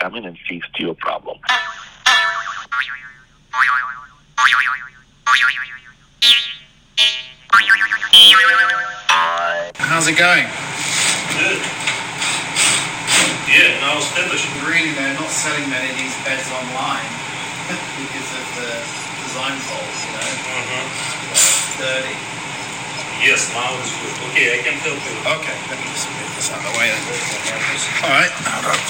come in and fix your problem. How's it going? Good. Yeah, now established. Really, they're not selling many of these beds online because of the design faults, you know. Mm-hmm. They're dirty. Yes, now it's good. Okay, I can help you. Okay, let me just move this out of the way then. All right, hold on.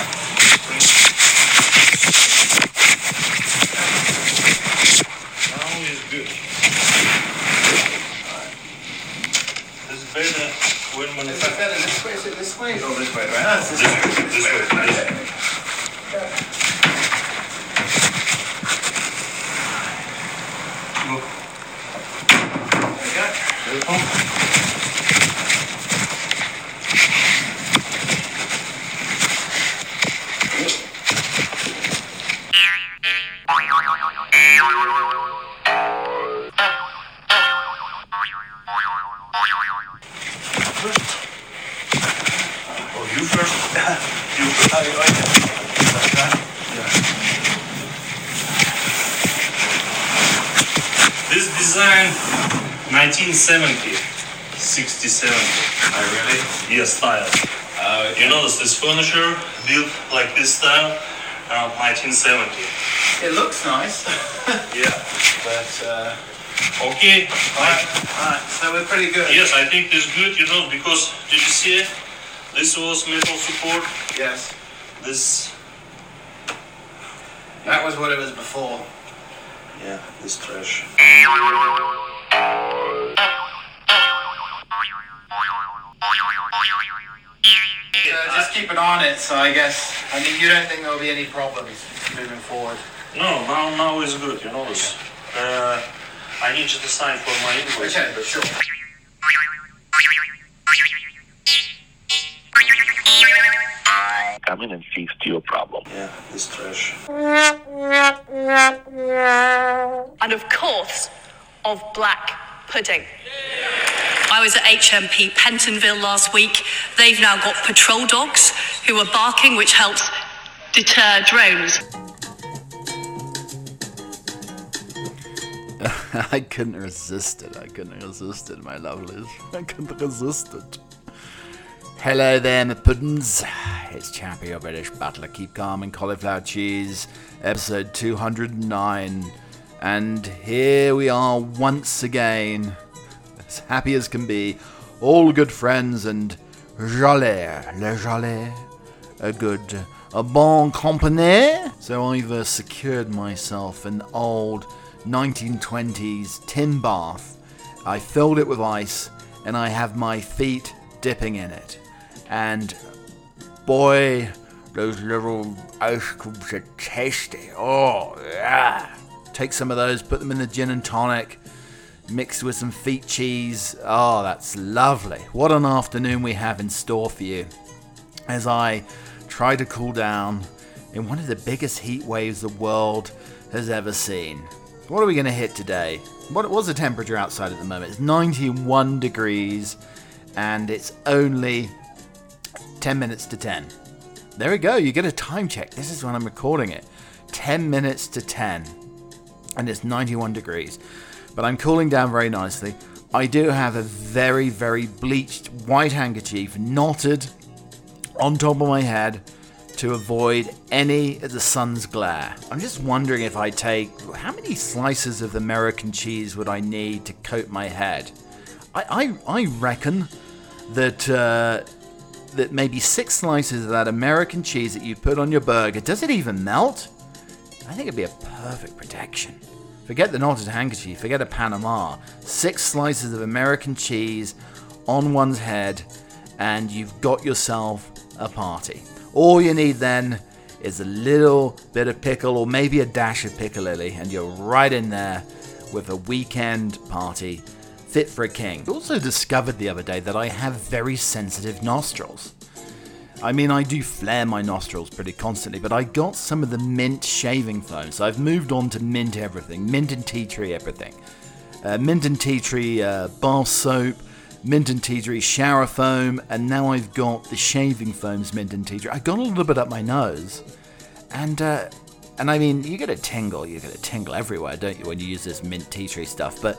Now is good. All right. It's better when when Is it's that better this way? Is it this way? Or this way? Right. It's this way. This way. This way. There we go. Oh, you first. you first. This design, 1970, 67. Oh, really? Yes, style. Oh, You notice this furniture built like this style around 1970. It looks nice, Yeah. but uh, Okay. all right, all right. So we're pretty good. Yes, I think this good, you know, because did you see? This was metal support. Yes. This, That was what it was before. Yeah, this trash. Uh, just keep it on it. So I guess I mean you don't think there'll be any problems moving forward. No, now now is good. You know this. Uh, I need you to sign for my invoice. Okay, sure. Come in and fix your problem. Yeah, this trash. and of course, of black pudding. I was at HMP Pentonville last week. They've now got patrol dogs who are barking, which helps deter drones. I couldn't resist it. I couldn't resist it, my lovelies. I couldn't resist it. Hello there, my puddings. It's Chappie, your British butler. Keep calm and cauliflower cheese, episode 209. And here we are once again, as happy as can be, all good friends and jolly, le jolly, a good, a bon compagnie. So I've uh, secured myself an old 1920s tin bath. I filled it with ice and I have my feet dipping in it. And boy, those little ice cubes are tasty. Oh, yeah. Take some of those, put them in the gin and tonic, mixed with some feet cheese. Oh, that's lovely. What an afternoon we have in store for you as I try to cool down in one of the biggest heat waves the world has ever seen. What are we going to hit today? What was the temperature outside at the moment? It's 91 degrees and it's only 10 minutes to 10. There we go, you get a time check. This is when I'm recording it. 10 minutes to 10 and it's 91 degrees. But I'm cooling down very nicely. I do have a very, very bleached white handkerchief knotted on top of my head to avoid any of the sun's glare. I'm just wondering if I take how many slices of American cheese would I need to coat my head? I I, I reckon that uh, that maybe six slices of that American cheese that you put on your burger. Does it even melt? I think it'd be a perfect protection. Forget the knotted handkerchief, forget a Panama. Six slices of American cheese on one's head, and you've got yourself a party. All you need then is a little bit of pickle or maybe a dash of piccalilli, and you're right in there with a weekend party fit for a king. I also discovered the other day that I have very sensitive nostrils. I mean, I do flare my nostrils pretty constantly, but I got some of the mint shaving foam, so I've moved on to mint everything mint and tea tree everything. Uh, mint and tea tree uh, bath soap, mint and tea tree shower foam, and now I've got the shaving foams mint and tea tree. I got a little bit up my nose, And uh, and I mean, you get a tingle, you get a tingle everywhere, don't you, when you use this mint tea tree stuff? But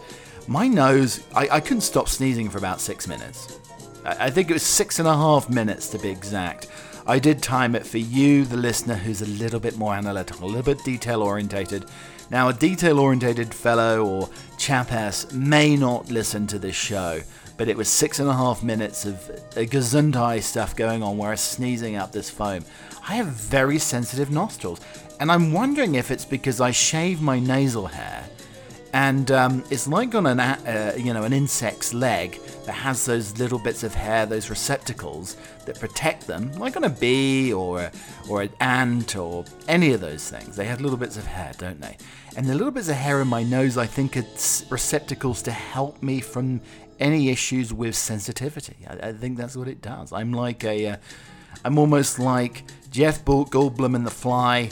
my nose, I, I couldn't stop sneezing for about six minutes. I, I think it was six and a half minutes to be exact. I did time it for you, the listener, who's a little bit more analytical, a little bit detail orientated. Now, a detail orientated fellow or chapass may not listen to this show, but it was six and a half minutes of uh, gesundheit stuff going on where I was sneezing out this foam. I have very sensitive nostrils, and I'm wondering if it's because I shave my nasal hair and um, it's like on an uh, you know an insect's leg that has those little bits of hair, those receptacles that protect them, like on a bee or a, or an ant or any of those things. They have little bits of hair, don't they? And the little bits of hair in my nose, I think, it's receptacles to help me from any issues with sensitivity. I, I think that's what it does. I'm like a, uh, I'm almost like Jeff Goldblum in The Fly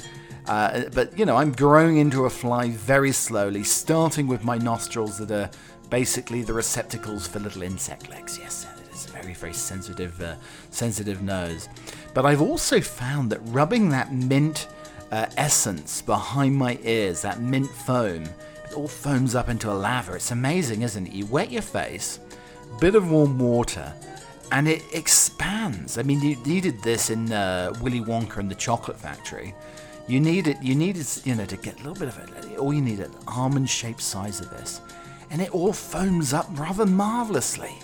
uh, but you know, I'm growing into a fly very slowly, starting with my nostrils that are basically the receptacles for little insect legs. Yes, it's a very, very sensitive, uh, sensitive nose. But I've also found that rubbing that mint uh, essence behind my ears, that mint foam, it all foams up into a lava. It's amazing, isn't it? You wet your face, bit of warm water, and it expands. I mean, you needed this in uh, Willy Wonka and the Chocolate Factory. You need it. You need it. You know to get a little bit of it. All you need an almond-shaped size of this, and it all foams up rather marvelously.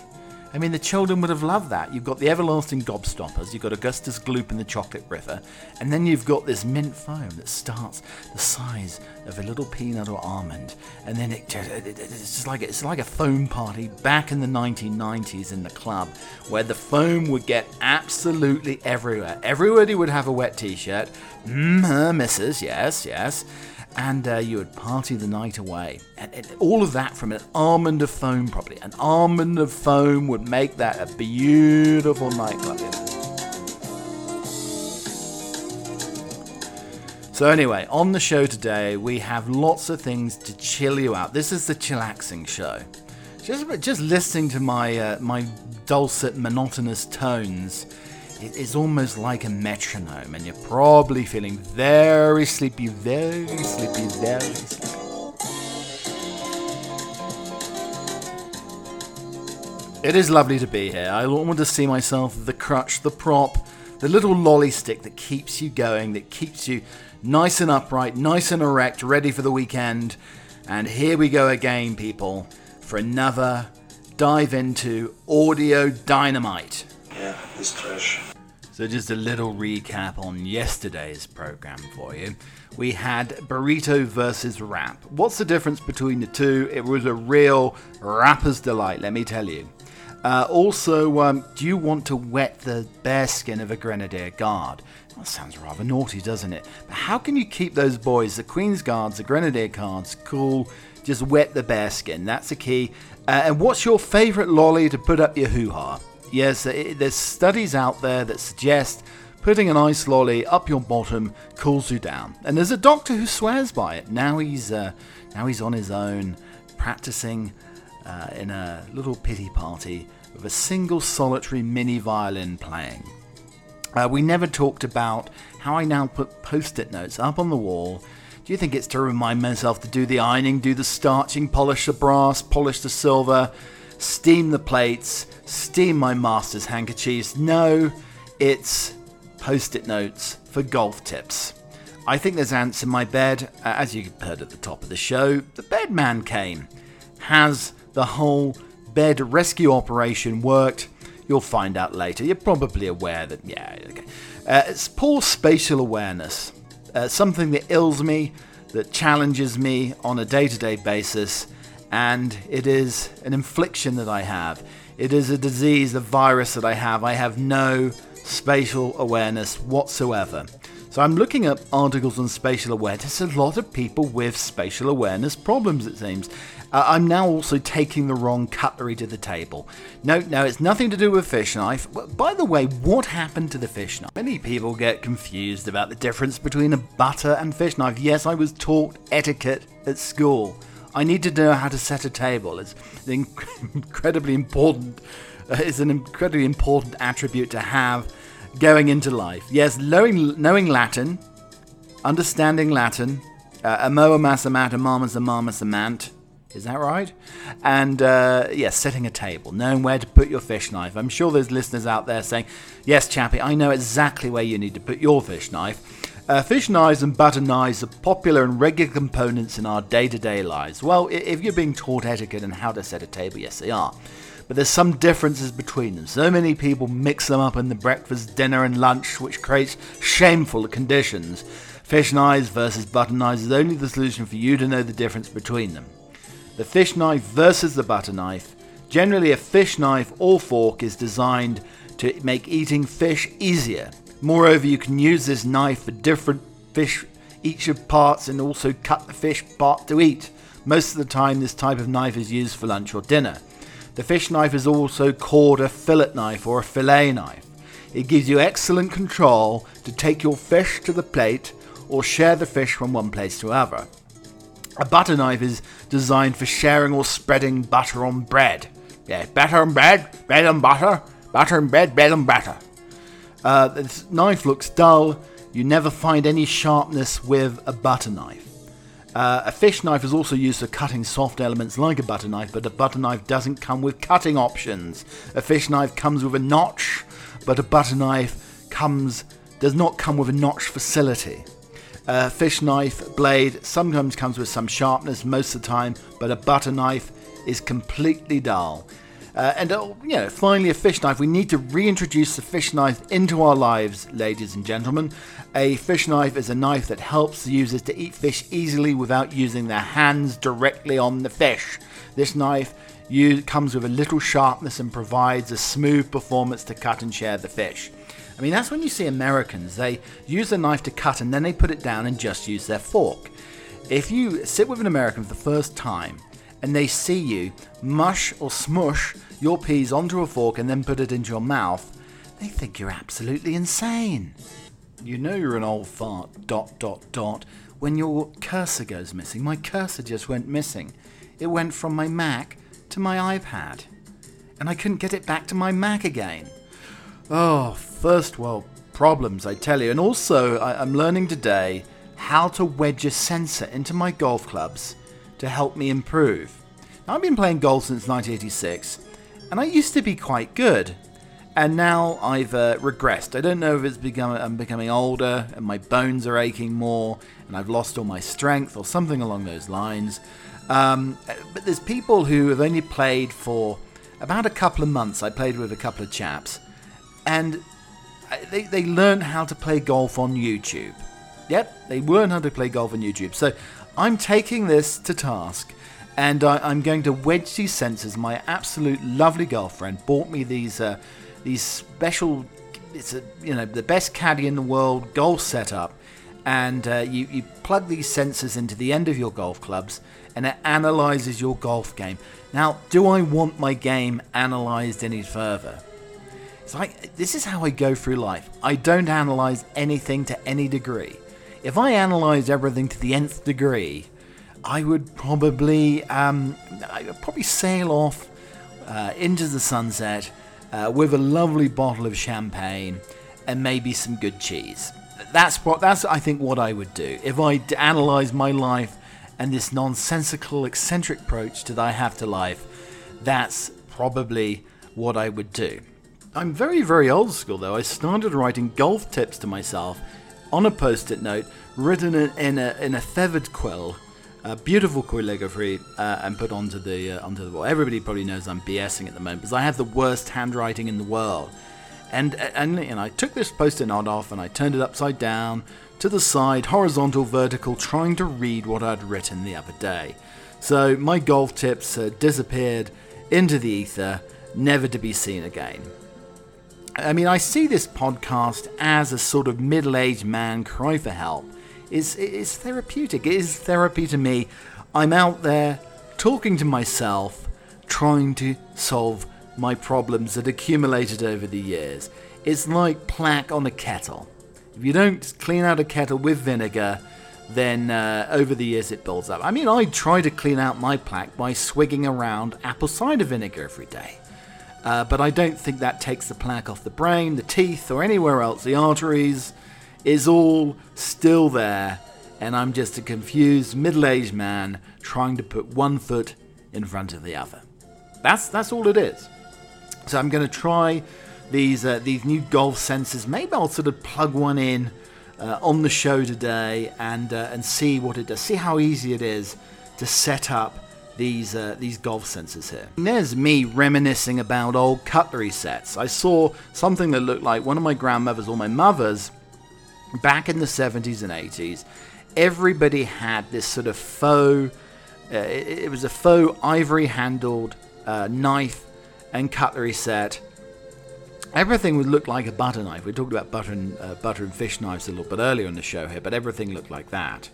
I mean, the children would have loved that. You've got the everlasting gobstoppers, you've got Augustus Gloop in the Chocolate River, and then you've got this mint foam that starts the size of a little peanut or almond, and then it it's just like it's like a foam party back in the 1990s in the club, where the foam would get absolutely everywhere. Everybody would have a wet T-shirt. Mm, missus, yes, yes and uh, you would party the night away. And, and, all of that from an almond of foam, probably. An almond of foam would make that a beautiful nightclub. So, anyway, on the show today, we have lots of things to chill you out. This is the chillaxing show. Just, just listening to my, uh, my dulcet, monotonous tones it is almost like a metronome, and you're probably feeling very sleepy, very sleepy, very sleepy. It is lovely to be here. I want to see myself the crutch, the prop, the little lolly stick that keeps you going, that keeps you nice and upright, nice and erect, ready for the weekend. And here we go again, people, for another dive into audio dynamite. Yeah, it's trash. So, just a little recap on yesterday's program for you. We had burrito versus rap. What's the difference between the two? It was a real rapper's delight, let me tell you. Uh, also, um, do you want to wet the bearskin of a Grenadier Guard? That sounds rather naughty, doesn't it? But how can you keep those boys, the Queen's Guards, the Grenadier Guards, cool? Just wet the bearskin. That's the key. Uh, and what's your favourite lolly to put up your hoo ha? Yes, there's studies out there that suggest putting an ice lolly up your bottom cools you down. And there's a doctor who swears by it. Now he's uh, now he's on his own, practicing uh, in a little pity party with a single solitary mini violin playing. Uh, we never talked about how I now put post-it notes up on the wall. Do you think it's to remind myself to do the ironing, do the starching, polish the brass, polish the silver, steam the plates, steam my master's handkerchiefs. No, it's post it notes for golf tips. I think there's ants in my bed. As you heard at the top of the show, the bed man came. Has the whole bed rescue operation worked? You'll find out later. You're probably aware that, yeah, okay. Uh, it's poor spatial awareness. Uh, something that ills me, that challenges me on a day to day basis, and it is an infliction that I have. It is a disease, a virus that I have. I have no spatial awareness whatsoever. So I'm looking up articles on spatial awareness. A lot of people with spatial awareness problems, it seems. Uh, I'm now also taking the wrong cutlery to the table. No, no, it's nothing to do with fish knife. By the way, what happened to the fish knife? Many people get confused about the difference between a butter and fish knife. Yes, I was taught etiquette at school. I need to know how to set a table. It's incredibly important. Uh, it's an incredibly important attribute to have going into life. Yes, knowing, knowing Latin understanding Latin, uh, amo amasamat, amamas amamas amant. Is that right? And uh, yes, setting a table, knowing where to put your fish knife. I'm sure there's listeners out there saying, "Yes, Chappie, I know exactly where you need to put your fish knife." Uh, fish knives and butter knives are popular and regular components in our day-to-day lives. Well, if you're being taught etiquette and how to set a table, yes, they are. But there's some differences between them. So many people mix them up in the breakfast, dinner, and lunch, which creates shameful conditions. Fish knives versus butter knives is only the solution for you to know the difference between them. The fish knife versus the butter knife. Generally, a fish knife or fork is designed to make eating fish easier. Moreover, you can use this knife for different fish, each of parts, and also cut the fish part to eat. Most of the time, this type of knife is used for lunch or dinner. The fish knife is also called a fillet knife or a fillet knife. It gives you excellent control to take your fish to the plate or share the fish from one place to another. A butter knife is designed for sharing or spreading butter on bread. Yeah, butter and bread, bread and butter, butter and bread, bread and butter. Uh, this knife looks dull. You never find any sharpness with a butter knife. Uh, a fish knife is also used for cutting soft elements like a butter knife, but a butter knife doesn't come with cutting options. A fish knife comes with a notch, but a butter knife comes does not come with a notch facility. A fish knife blade sometimes comes with some sharpness most of the time, but a butter knife is completely dull. Uh, and uh, you know, finally, a fish knife. We need to reintroduce the fish knife into our lives, ladies and gentlemen. A fish knife is a knife that helps the users to eat fish easily without using their hands directly on the fish. This knife comes with a little sharpness and provides a smooth performance to cut and share the fish. I mean, that's when you see Americans. They use the knife to cut and then they put it down and just use their fork. If you sit with an American for the first time and they see you mush or smush your peas onto a fork and then put it into your mouth, they think you're absolutely insane. You know you're an old fart, dot, dot, dot, when your cursor goes missing. My cursor just went missing. It went from my Mac to my iPad. And I couldn't get it back to my Mac again. Oh, first world problems, I tell you. And also, I, I'm learning today how to wedge a sensor into my golf clubs to help me improve. Now, I've been playing golf since 1986, and I used to be quite good. And now I've uh, regressed. I don't know if it's become I'm becoming older and my bones are aching more, and I've lost all my strength or something along those lines. Um, but there's people who have only played for about a couple of months. I played with a couple of chaps, and they, they learned how to play golf on YouTube. Yep, they learned how to play golf on YouTube. So I'm taking this to task, and I, I'm going to wedge these sensors. My absolute lovely girlfriend bought me these uh, these special. It's a you know the best caddy in the world golf setup, and uh, you you plug these sensors into the end of your golf clubs, and it analyzes your golf game. Now, do I want my game analyzed any further? It's like this is how I go through life. I don't analyze anything to any degree. If I analyzed everything to the nth degree, I would probably um, I would probably sail off uh, into the sunset uh, with a lovely bottle of champagne and maybe some good cheese. That's what that's I think what I would do if I analyze my life and this nonsensical eccentric approach that I have to life. That's probably what I would do. I'm very, very old school though. I started writing golf tips to myself on a post-it note, written in, in a in a feathered quill, a beautiful calligraphy, uh, and put onto the uh, onto the wall. Everybody probably knows I'm BSing at the moment because I have the worst handwriting in the world. And and and I took this post-it note off and I turned it upside down to the side, horizontal, vertical, trying to read what I'd written the other day. So my golf tips uh, disappeared into the ether, never to be seen again. I mean, I see this podcast as a sort of middle-aged man cry for help. It's, it's therapeutic. It is therapy to me. I'm out there talking to myself, trying to solve my problems that accumulated over the years. It's like plaque on a kettle. If you don't clean out a kettle with vinegar, then uh, over the years it builds up. I mean, I try to clean out my plaque by swigging around apple cider vinegar every day. Uh, but I don't think that takes the plaque off the brain, the teeth, or anywhere else, the arteries. is all still there, and I'm just a confused middle aged man trying to put one foot in front of the other. That's, that's all it is. So I'm going to try these, uh, these new golf sensors. Maybe I'll sort of plug one in uh, on the show today and, uh, and see what it does. See how easy it is to set up these uh, these golf sensors here. And there's me reminiscing about old cutlery sets. I saw something that looked like one of my grandmother's or my mother's back in the 70s and 80s. Everybody had this sort of faux. Uh, it, was a faux ivory handled uh, knife and cutlery set. Everything would look like a butter knife. We talked about butter and, uh, butter and fish knives a little bit earlier in the show here, but everything looked like that.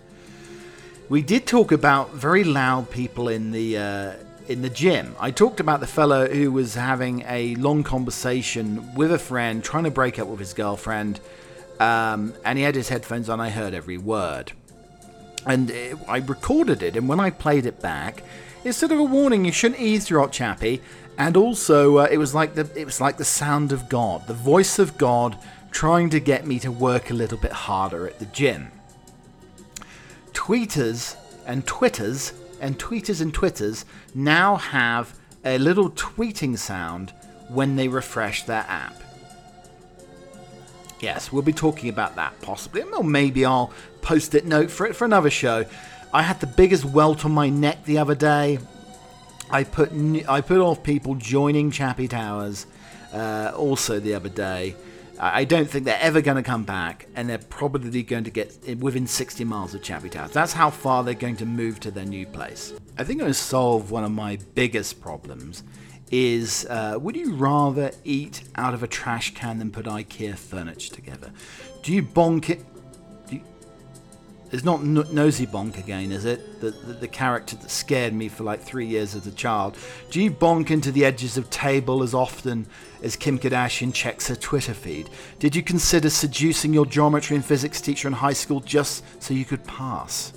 We did talk about very loud people in the uh, in the gym. I talked about the fellow who was having a long conversation with a friend, trying to break up with his girlfriend, um, and he had his headphones on. I heard every word, and it, I recorded it. And when I played it back, it's sort of a warning: you shouldn't eavesdrop, chappy. And also, uh, it was like the it was like the sound of God, the voice of God, trying to get me to work a little bit harder at the gym tweeters and twitters and tweeters and twitters now have a little tweeting sound when they refresh their app. Yes, we'll be talking about that possibly, or maybe I'll post it note for it for another show. I had the biggest welt on my neck the other day. I put I put off people joining Chappy Towers uh, also the other day I don't think they're ever going to come back, and they're probably going to get within 60 miles of Chappy Towers. That's how far they're going to move to their new place. I think I'm going to solve one of my biggest problems. Is uh, would you rather eat out of a trash can than put IKEA furniture together? Do you bonk it it's not N- Nosy Bonk again, is it? The, the, the character that scared me for like three years as a child. Do you bonk into the edges of table as often as Kim Kardashian checks her Twitter feed? Did you consider seducing your geometry and physics teacher in high school just so you could pass?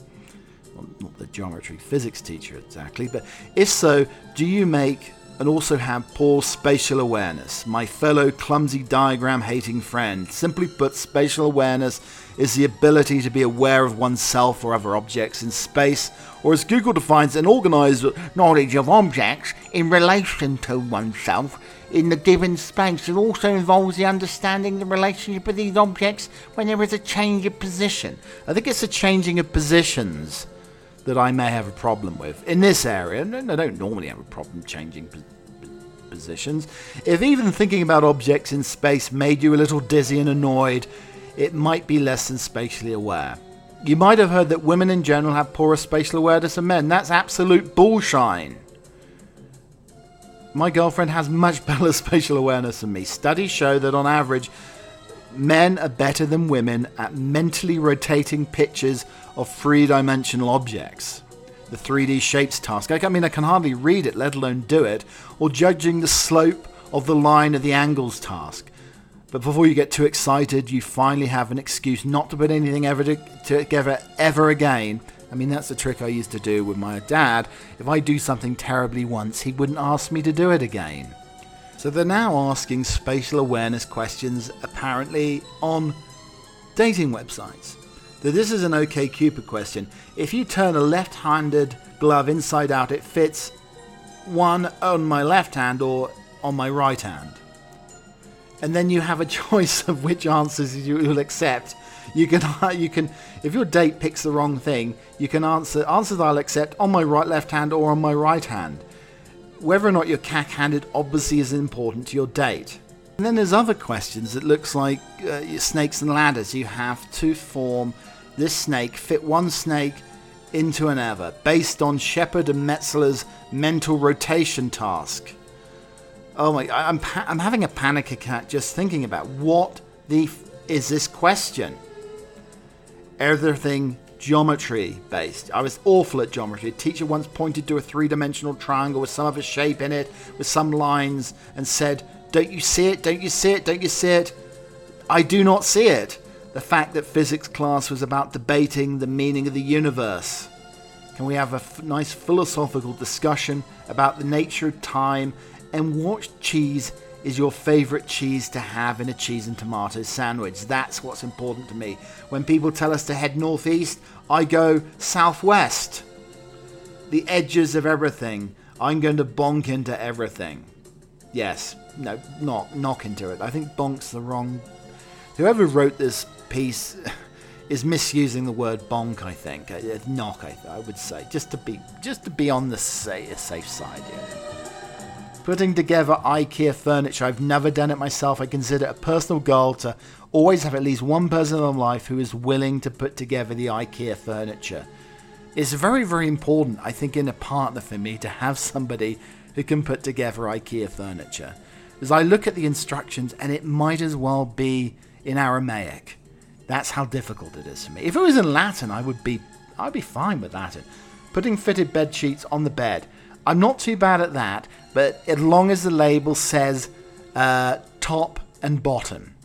Well, not the geometry physics teacher exactly, but if so, do you make and also have poor spatial awareness? My fellow clumsy diagram hating friend. Simply put, spatial awareness is the ability to be aware of oneself or other objects in space, or as Google defines, an organized knowledge of objects in relation to oneself in the given space. It also involves the understanding the relationship of these objects when there is a change of position. I think it's a changing of positions that I may have a problem with in this area. And I don't normally have a problem changing positions. If even thinking about objects in space made you a little dizzy and annoyed, it might be less than spatially aware. You might have heard that women in general have poorer spatial awareness than men. That's absolute bullshine. My girlfriend has much better spatial awareness than me. Studies show that on average, men are better than women at mentally rotating pictures of three dimensional objects. The 3D shapes task. I mean, I can hardly read it, let alone do it, or judging the slope of the line of the angles task. But before you get too excited, you finally have an excuse not to put anything ever together ever again. I mean, that's the trick I used to do with my dad. If I do something terribly once, he wouldn't ask me to do it again. So they're now asking spatial awareness questions, apparently, on dating websites. That this is an OK Cupid question. If you turn a left handed glove inside out, it fits one on my left hand or on my right hand and then you have a choice of which answers you will accept. You can you can if your date picks the wrong thing, you can answer answers I'll accept on my right left hand or on my right hand. Whether or not you're cack-handed obviously is important to your date. And then there's other questions that looks like uh, snakes and ladders. You have to form this snake, fit one snake into another, based on Shepard and Metzler's mental rotation task. Oh my! I'm pa- I'm having a panic attack just thinking about what the f- is this question. Everything geometry based. I was awful at geometry. A teacher once pointed to a three-dimensional triangle with some of a shape in it, with some lines, and said, "Don't you see it? Don't you see it? Don't you see it?" I do not see it. The fact that physics class was about debating the meaning of the universe. Can we have a f- nice philosophical discussion about the nature of time and what cheese is your favorite cheese to have in a cheese and tomato sandwich? That's what's important to me. When people tell us to head northeast, I go southwest. The edges of everything. I'm going to bonk into everything. Yes, no, not knock into it. I think bonk's the wrong. Whoever wrote this piece is misusing the word bonk. I think Uh, knock. I, I would say just to be just to be on the safe, safe side. Yeah. Putting together IKEA furniture, I've never done it myself. I consider it a personal goal to always have at least one person in my life who is willing to put together the IKEA furniture. It's very, very important, I think, in a partner for me to have somebody who can put together IKEA furniture. As I look at the instructions, and it might as well be in Aramaic. That's how difficult it is for me. If it was in Latin, I would be, I'd be fine with Latin. Putting fitted bed sheets on the bed. I'm not too bad at that, but as long as the label says uh, top and bottom,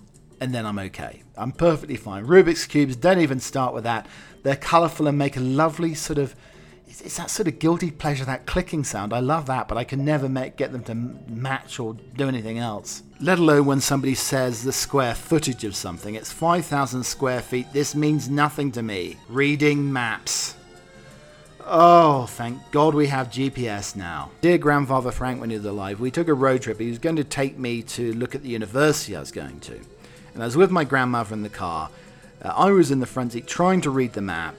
and then I'm okay. I'm perfectly fine. Rubik's cubes, don't even start with that. They're colourful and make a lovely sort of. It's, it's that sort of guilty pleasure, that clicking sound. I love that, but I can never make, get them to match or do anything else. Let alone when somebody says the square footage of something. It's 5,000 square feet. This means nothing to me. Reading maps. Oh, thank God we have GPS now. Dear grandfather Frank, when he was alive, we took a road trip. He was going to take me to look at the university I was going to. And I was with my grandmother in the car. Uh, I was in the front seat trying to read the map.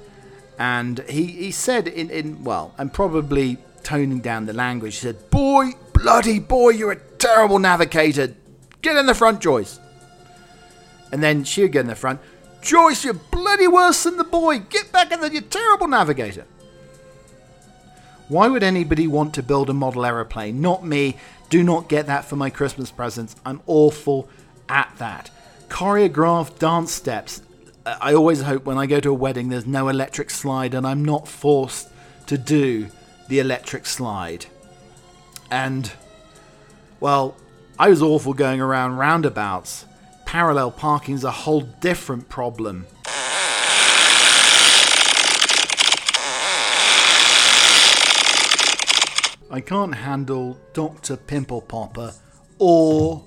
And he, he said, in, in, well, I'm probably toning down the language, he said, Boy, bloody boy, you're a terrible navigator. Get in the front, Joyce. And then she would get in the front, Joyce, you're bloody worse than the boy. Get back in there, you terrible navigator. Why would anybody want to build a model aeroplane? Not me. Do not get that for my Christmas presents. I'm awful at that. Choreographed dance steps. Uh, I always hope when I go to a wedding there's no electric slide and I'm not forced to do the electric slide. And, well, I was awful going around roundabouts. Parallel parking's a whole different problem. I can't handle Dr. Pimple Popper or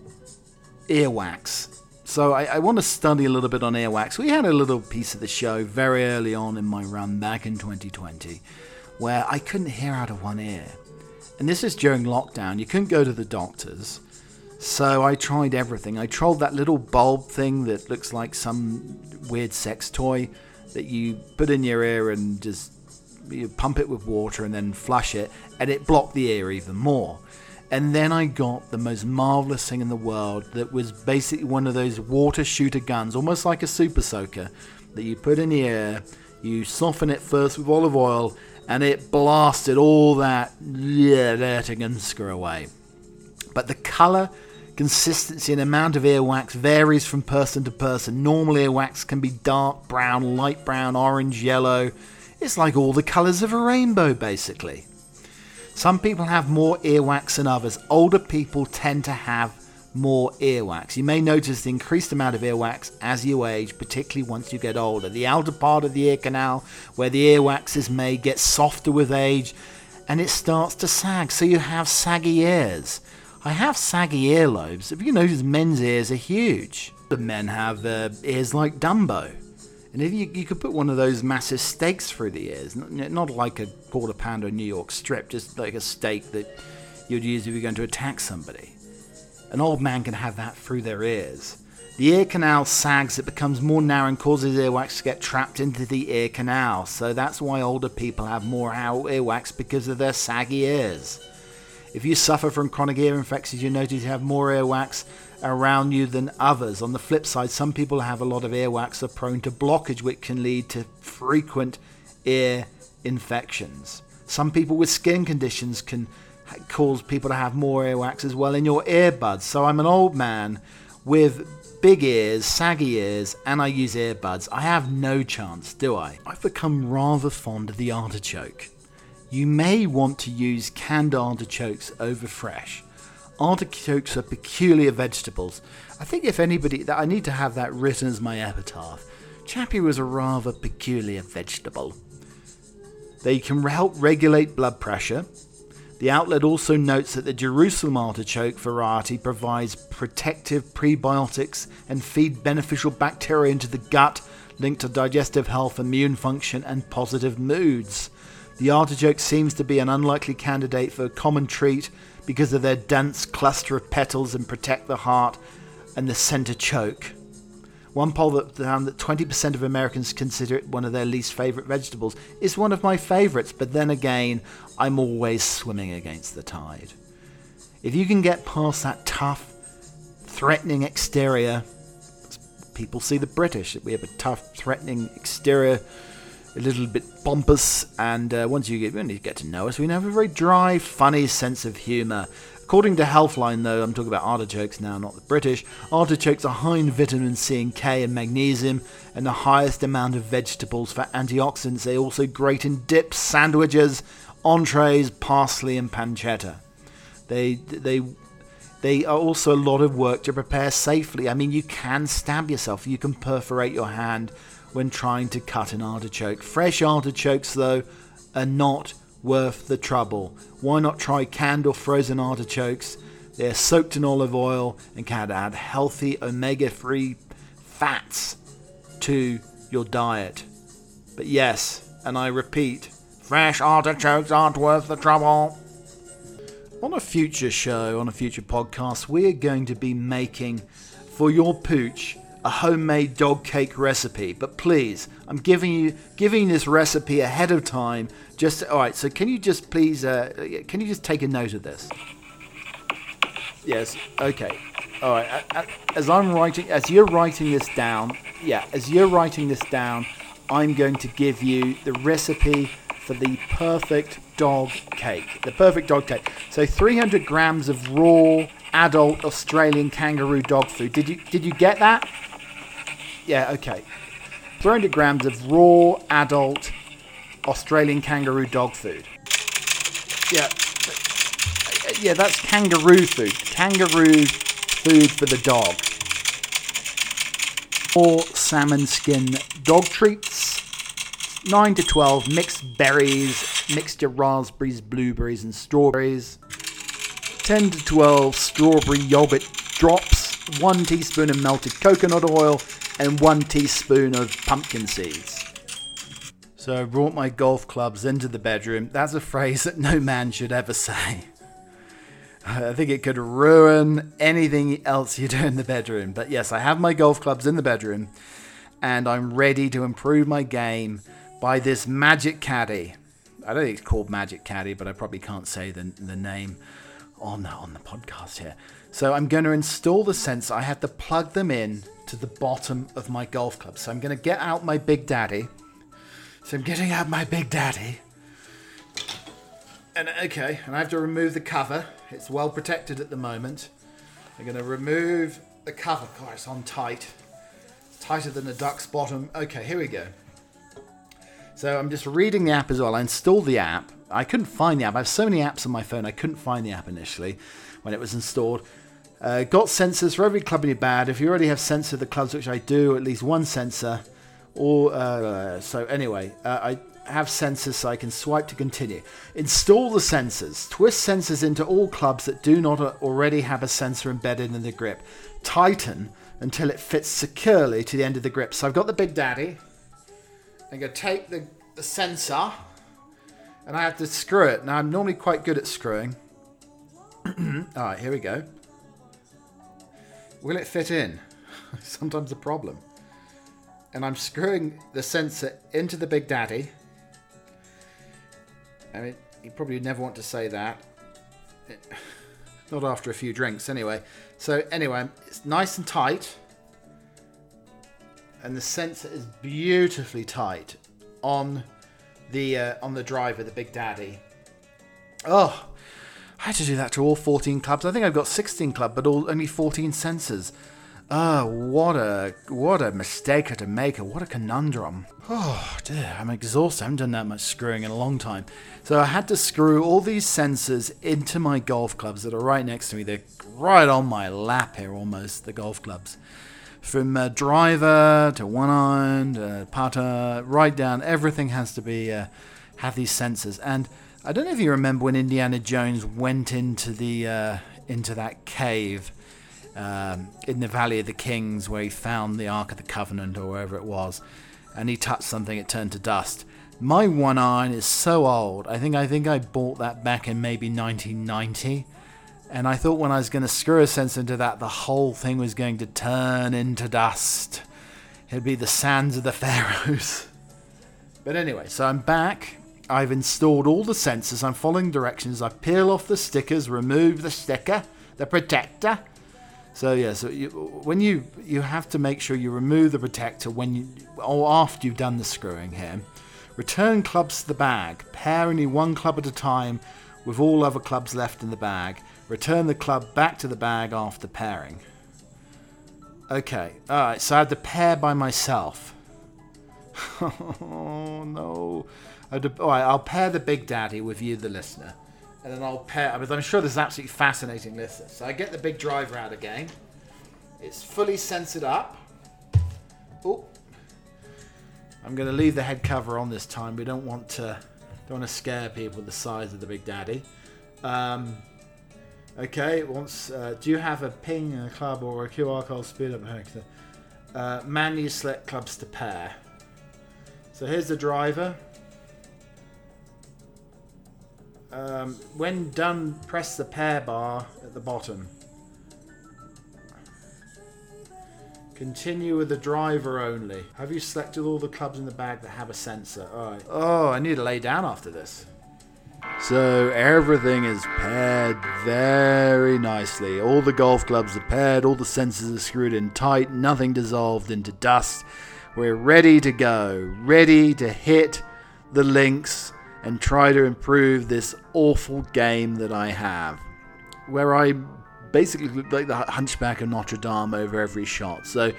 earwax. So I, I, want to study a little bit on earwax. We had a little piece of the show very early on in my run back in 2020 where I couldn't hear out of one ear. And this is during lockdown. You couldn't go to the doctors. So I tried everything. I tried that little bulb thing that looks like some weird sex toy that you put in your ear and just you pump it with water and then flush it, and it blocked the ear even more. And then I got the most marvelous thing in the world that was basically one of those water shooter guns, almost like a super soaker, that you put in the air, you soften it first with olive oil, and it blasted all that dirty and screw away. But the color, consistency, and amount of earwax varies from person to person. Normal earwax can be dark brown, light brown, orange, yellow. It's like all the colours of a rainbow, basically. Some people have more earwax than others. Older people tend to have more earwax. You may notice the increased amount of earwax as you age, particularly once you get older. The outer part of the ear canal, where the earwax is made, gets softer with age and it starts to sag, so you have saggy ears. I have saggy earlobes. If you notice, men's ears are huge. The men have uh, ears like Dumbo. And if you, you could put one of those massive steaks through the ears, not, not like a quarter pounder New York strip, just like a steak that you'd use if you're going to attack somebody. An old man can have that through their ears. The ear canal sags, it becomes more narrow and causes earwax to get trapped into the ear canal. So that's why older people have more earwax because of their saggy ears. If you suffer from chronic ear infections, you notice you have more earwax around you than others. On the flip side, some people have a lot of earwax are prone to blockage, which can lead to frequent ear infections. Some people with skin conditions can cause people to have more earwax as well in your earbuds. So I'm an old man with big ears, saggy ears, and I use earbuds. I have no chance, do I? I've become rather fond of the artichoke. You may want to use canned artichokes over fresh. Artichokes are peculiar vegetables. I think if anybody, that I need to have that written as my epitaph. Chappie was a rather peculiar vegetable. They can help regulate blood pressure. The outlet also notes that the Jerusalem artichoke variety provides protective prebiotics and feed beneficial bacteria into the gut, linked to digestive health, immune function, and positive moods. The artichoke seems to be an unlikely candidate for a common treat because of their dense cluster of petals and protect the heart and the center choke. One poll that found that 20% of Americans consider it one of their least favorite vegetables is one of my favorites, but then again, I'm always swimming against the tide. If you can get past that tough, threatening exterior, people see the British. We have a tough, threatening exterior, a little bit pompous, and uh, once you get, you get to know us, we have a very dry, funny sense of humour. According to Healthline, though, I'm talking about artichokes now, not the British, artichokes are high in vitamin C and K and magnesium, and the highest amount of vegetables for antioxidants. They're also great in dips, sandwiches, entrees, parsley, and pancetta. They they they are also a lot of work to prepare safely. I mean, you can stab yourself, you can perforate your hand when trying to cut an artichoke. Fresh artichokes, though, are not worth the trouble. Why not try canned or frozen artichokes? They're soaked in olive oil and can add healthy omega 3 fats to your diet. But yes, and I repeat, fresh artichokes aren't worth the trouble. On a future show, on a future podcast, we are going to be making for your pooch a homemade dog cake recipe. But please, I'm giving you giving this recipe ahead of time. Just all right. So can you just please uh, can you just take a note of this? Yes. Okay. All right. As I'm writing, as you're writing this down, yeah, as you're writing this down, I'm going to give you the recipe for the perfect dog cake. The perfect dog cake. So 300 grams of raw adult Australian kangaroo dog food. Did you did you get that? Yeah, okay. 300 grams of raw adult Australian kangaroo dog food. Yeah. Uh, yeah, that's kangaroo food. Kangaroo food for the dog. Four salmon skin dog treats. 9 to 12 mixed berries, mixture raspberries, blueberries, and strawberries. 10 to 12 strawberry yogurt drops. 1 teaspoon of melted coconut oil and one teaspoon of pumpkin seeds. So I brought my golf clubs into the bedroom. That's a phrase that no man should ever say. I think it could ruin anything else you do in the bedroom. But yes, I have my golf clubs in the bedroom and I'm ready to improve my game by this Magic Caddy. I don't think it's called Magic Caddy, but I probably can't say the, the name on on the podcast here. So I'm going to install the sensor. I have to plug them in to the bottom of my golf club. So I'm going to get out my Big Daddy. So I'm getting out my Big Daddy. And okay, and I have to remove the cover. It's well protected at the moment. I'm going to remove the cover. God, it's on tight. tighter than a duck's bottom. Okay, here we go. So I'm just reading the app as well. I installed the app. I couldn't find the app. I have so many apps on my phone. I couldn't find the app initially when it was installed. Uh, got sensors for every club in your bag. If you already have sensor the clubs, which I do, at least one sensor. Or uh, so anyway, uh, I have sensors so I can swipe to continue. Install the sensors. Twist sensors into all clubs that do not already have a sensor embedded in the grip. Tighten until it fits securely to the end of the grip. So I've got the Big Daddy. I'm going to take the, the sensor and I have to screw it. Now I'm normally quite good at screwing. Alright, here we go. Will it fit in? Sometimes a problem. And I'm screwing the sensor into the Big Daddy. I mean, you probably never want to say that. Not after a few drinks, anyway. So, anyway, it's nice and tight. And the sensor is beautifully tight on the uh, on the driver, the Big Daddy. Oh, I had to do that to all 14 clubs. I think I've got 16 club, but all, only 14 sensors. Oh, what a what a mistake to make! What a conundrum! Oh dear, I'm exhausted. I haven't done that much screwing in a long time. So I had to screw all these sensors into my golf clubs that are right next to me. They're right on my lap here, almost the golf clubs. From uh, driver to one iron, uh, putter, right down, everything has to be uh, have these sensors. And I don't know if you remember when Indiana Jones went into the uh, into that cave um, in the Valley of the Kings where he found the Ark of the Covenant or wherever it was, and he touched something, it turned to dust. My one iron is so old. I think I think I bought that back in maybe 1990, and I thought when I was going to screw a sense into that, the whole thing was going to turn into dust. It'd be the sands of the pharaohs. But anyway, so I'm back. I've installed all the sensors. I'm following directions. I peel off the stickers, remove the sticker, the protector. So yeah, so you, when you you have to make sure you remove the protector when you or after you've done the screwing here. Return clubs to the bag. Pair only one club at a time with all other clubs left in the bag. Return the club back to the bag after pairing. Okay, alright, so I had to pair by myself. oh no. I had to- Alright, I'll pair the Big Daddy with you, the listener. And then I'll pair, because I'm sure this is absolutely fascinating listeners. So I get the big driver out again. It's fully censored up. Oh, I'm going to leave the head cover on this time. We don't want to don't want to scare people with the size of the Big Daddy. Um, okay, once uh, do you have a ping, a club, or a QR code speed up? Uh, manually select clubs to pair. So here's the driver. Um, when done, press the pair bar at the bottom. Continue with the driver only. Have you selected all the clubs in the bag that have a sensor? Alright. Oh, I need to lay down after this. So everything is paired very nicely. All the golf clubs are paired, all the sensors are screwed in tight, nothing dissolved into dust. We're ready to go, ready to hit the links and try to improve this awful game that I have. Where I basically look like the hunchback of Notre Dame over every shot. So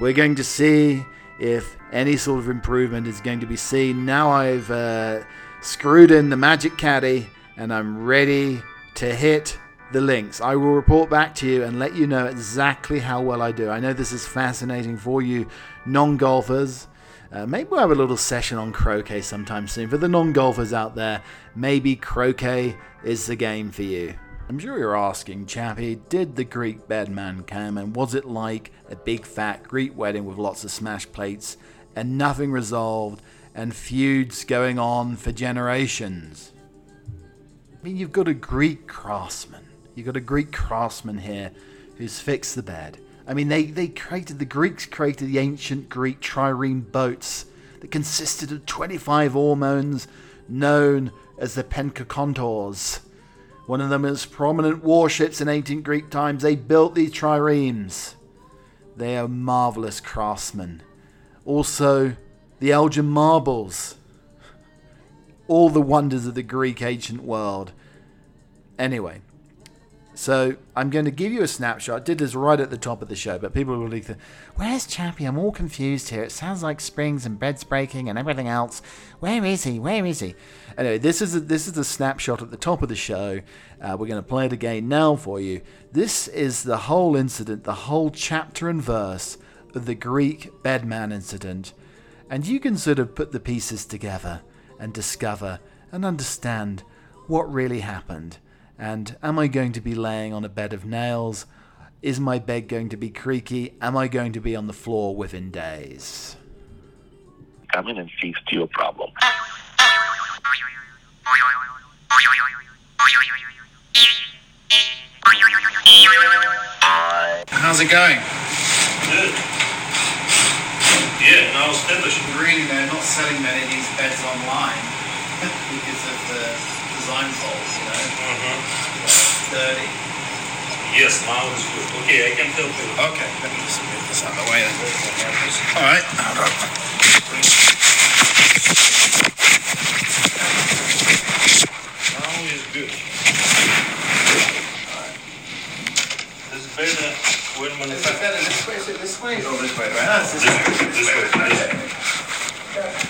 we're going to see if any sort of improvement is going to be seen. Now I've uh, screwed in the magic caddy and I'm ready to hit the links. I will report back to you and let you know exactly how well I do. I know this is fascinating for you non golfers. Uh, maybe we'll have a little session on croquet sometime soon. For the non golfers out there, maybe croquet is the game for you. I'm sure you're asking, Chappie, did the Greek bedman come and was it like a big fat Greek wedding with lots of smash plates and nothing resolved and feuds going on for generations? I mean, you've got a Greek craftsman. You've got a Greek craftsman here who's fixed the bed. I mean, they, they created, the Greeks created the ancient Greek trireme boats that consisted of 25 hormones known as the Pentekontors. One of the most prominent warships in ancient Greek times. They built these triremes. They are marvelous craftsmen. Also, the Elgin marbles. All the wonders of the Greek ancient world. Anyway, so I'm going to give you a snapshot. I did this right at the top of the show, but people will be think, "Where's Chappie? I'm all confused here. It sounds like springs and beds breaking and everything else. Where is he? Where is he?" Anyway, this is a, this is the snapshot at the top of the show. Uh, we're going to play it again now for you. This is the whole incident, the whole chapter and verse of the Greek bedman incident, and you can sort of put the pieces together and discover and understand what really happened. And am I going to be laying on a bed of nails? Is my bed going to be creaky? Am I going to be on the floor within days? Come in and fix your problem. How's it going? Good. Yeah, now established. Really, they're not selling many of these beds online because of the design faults, you know. Uh-huh. Dirty. Yes, now it's good. Okay, I can help you. Okay, let me just move this out of the way then. All right, hold on. Now is good. It's better when man Is that better this way? Is it this way? Or this way, right? It's this This way. way, this way, this way. There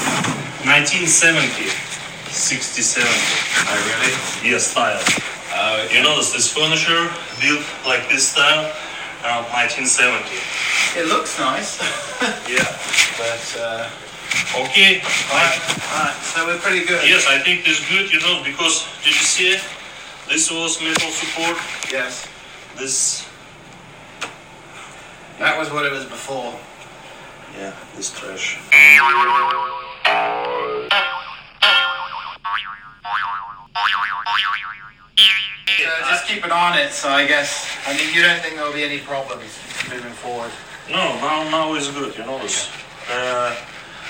1970, 60, 70. Oh, really? Yeah, style. Oh, You notice this furniture built like this style around 1970. It looks nice, Yeah. but uh, Okay. alright, alright, so we're pretty good. Yes, I think this good, you know, because did you see it? This was metal support. Yes. This, That was what it was before. yeah, this trash. So just keep it on it. So I guess I mean you don't think there'll be any problems moving forward. No, now now is good, you know this. Uh,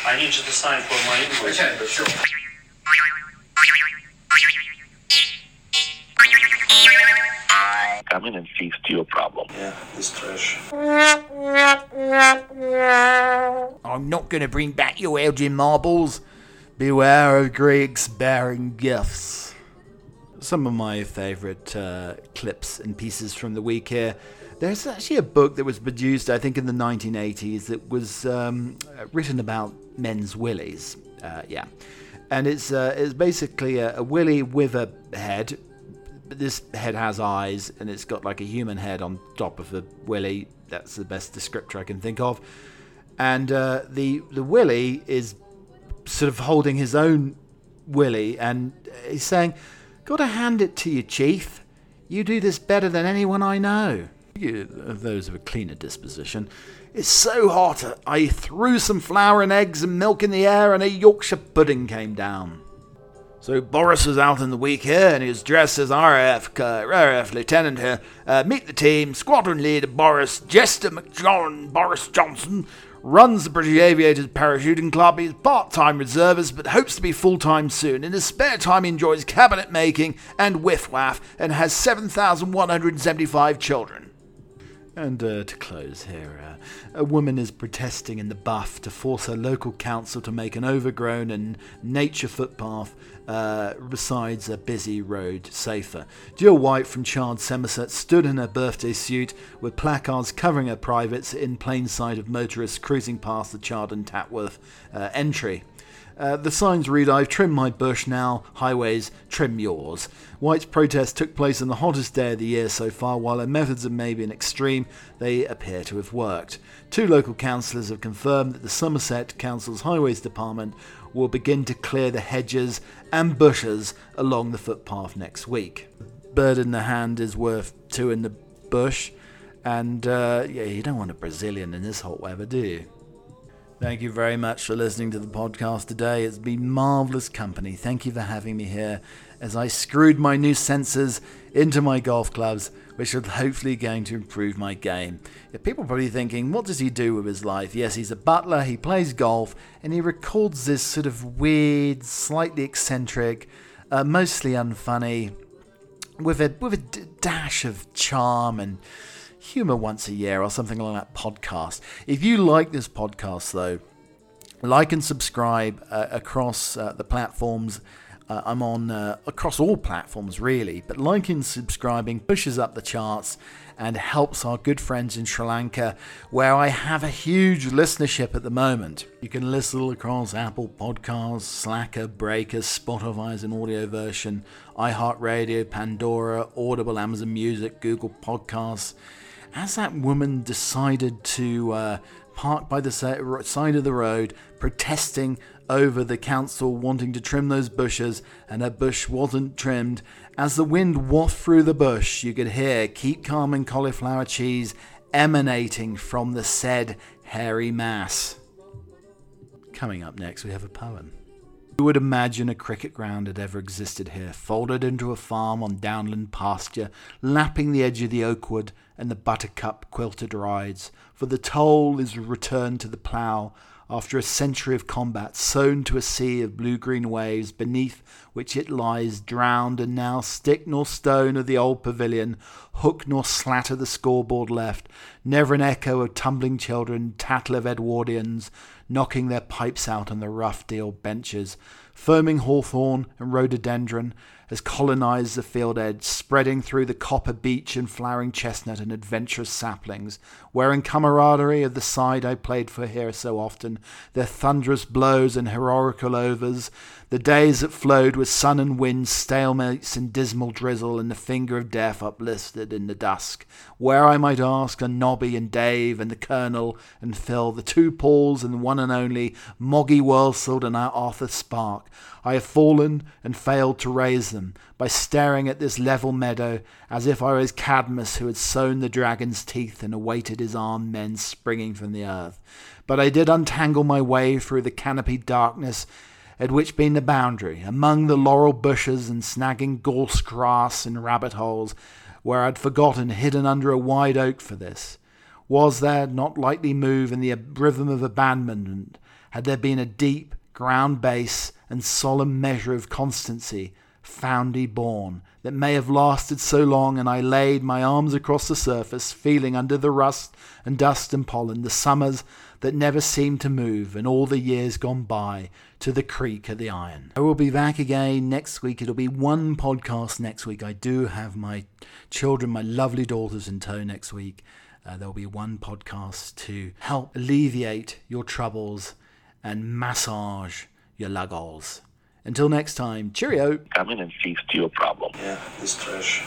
I need you to sign for my invoice. Okay, sure. Come in and fix your problem. Yeah, this trash. I'm not going to bring back your Elgin marbles. Beware of Greeks bearing gifts. Some of my favourite uh, clips and pieces from the week here. There's actually a book that was produced, I think, in the 1980s that was um, written about men's willies. Uh, yeah. And it's, uh, it's basically a, a willy with a head, this head has eyes and it's got like a human head on top of the willy. That's the best descriptor I can think of. And uh, the the willy is sort of holding his own willy, and he's saying, "Got to hand it to you, Chief. You do this better than anyone I know." You, of those of a cleaner disposition. It's so hot. I threw some flour and eggs and milk in the air, and a Yorkshire pudding came down. So Boris is out in the week here, and he's dressed as RAF, uh, RAF lieutenant here. Uh, meet the team, squadron leader Boris, Jester McJohn, Boris Johnson, runs the British Aviators Parachuting Club. He's part-time reservist, but hopes to be full-time soon. In his spare time, he enjoys cabinet making and whiff-waff, and has 7,175 children. And uh, to close here, uh, a woman is protesting in the buff to force her local council to make an overgrown and nature footpath uh, besides a busy road safer. Jill White from Chard Somerset stood in her birthday suit with placards covering her privates in plain sight of motorists cruising past the Chard and Tatworth uh, entry. Uh, the signs read, I've trimmed my bush now, highways, trim yours. White's protest took place on the hottest day of the year so far. While their methods have maybe been extreme, they appear to have worked. Two local councillors have confirmed that the Somerset Council's Highways Department will begin to clear the hedges and bushes along the footpath next week. Bird in the hand is worth two in the bush, and uh, yeah, you don't want a Brazilian in this hot weather, do you? Thank you very much for listening to the podcast today. It's been marvelous company. Thank you for having me here as I screwed my new sensors into my golf clubs, which are hopefully going to improve my game. Yeah, people are probably thinking, what does he do with his life? Yes, he's a butler, he plays golf, and he records this sort of weird, slightly eccentric, uh, mostly unfunny, with a with a d- dash of charm and humor once a year or something like that podcast. If you like this podcast, though, like and subscribe uh, across uh, the platforms. Uh, I'm on uh, across all platforms, really, but liking and subscribing pushes up the charts and helps our good friends in Sri Lanka, where I have a huge listenership at the moment. You can listen across Apple Podcasts, Slacker, Breaker, Spotify as an audio version, iHeartRadio, Pandora, Audible, Amazon Music, Google Podcasts as that woman decided to uh, park by the side of the road, protesting over the council wanting to trim those bushes, and her bush wasn't trimmed, as the wind wafted through the bush, you could hear Keep Calm and Cauliflower Cheese emanating from the said hairy mass. Coming up next, we have a poem. Who would imagine a cricket ground had ever existed here, folded into a farm on downland pasture, lapping the edge of the oak wood and the buttercup quilted rides? For the toll is returned to the plough after a century of combat, sown to a sea of blue green waves, beneath which it lies drowned, and now stick nor stone of the old pavilion, hook nor slat of the scoreboard left, never an echo of tumbling children, tattle of Edwardians, knocking their pipes out on the rough deal benches, foaming hawthorn and rhododendron, has colonized the field edge, spreading through the copper beech and flowering chestnut and adventurous saplings, where in camaraderie of the side I played for here so often, their thunderous blows and heroical overs, the days that flowed with sun and wind, stalemates and dismal drizzle, and the finger of death uplifted in the dusk, where I might ask a Nobby and Dave and the Colonel and Phil, the two Pauls and the one and only Moggy Worlseld and our Arthur Spark, I have fallen and failed to raise them by staring at this level meadow as if I was Cadmus who had sown the dragon's teeth and awaited his armed men springing from the earth. But I did untangle my way through the canopied darkness at which been the boundary, among the laurel bushes and snagging gorse grass and rabbit holes, where I'd forgotten hidden under a wide oak for this. Was there not lightly move in the rhythm of abandonment? Had there been a deep ground bass and solemn measure of constancy, foundy born, that may have lasted so long, and I laid my arms across the surface, feeling under the rust and dust and pollen the summers that never seemed to move, and all the years gone by to the creak of the iron. I will be back again next week. It'll be one podcast next week. I do have my children, my lovely daughters in tow next week. Uh, there'll be one podcast to help alleviate your troubles and massage your lugholes. Until next time, cheerio. Come in and feast your problem. Yeah, this trash.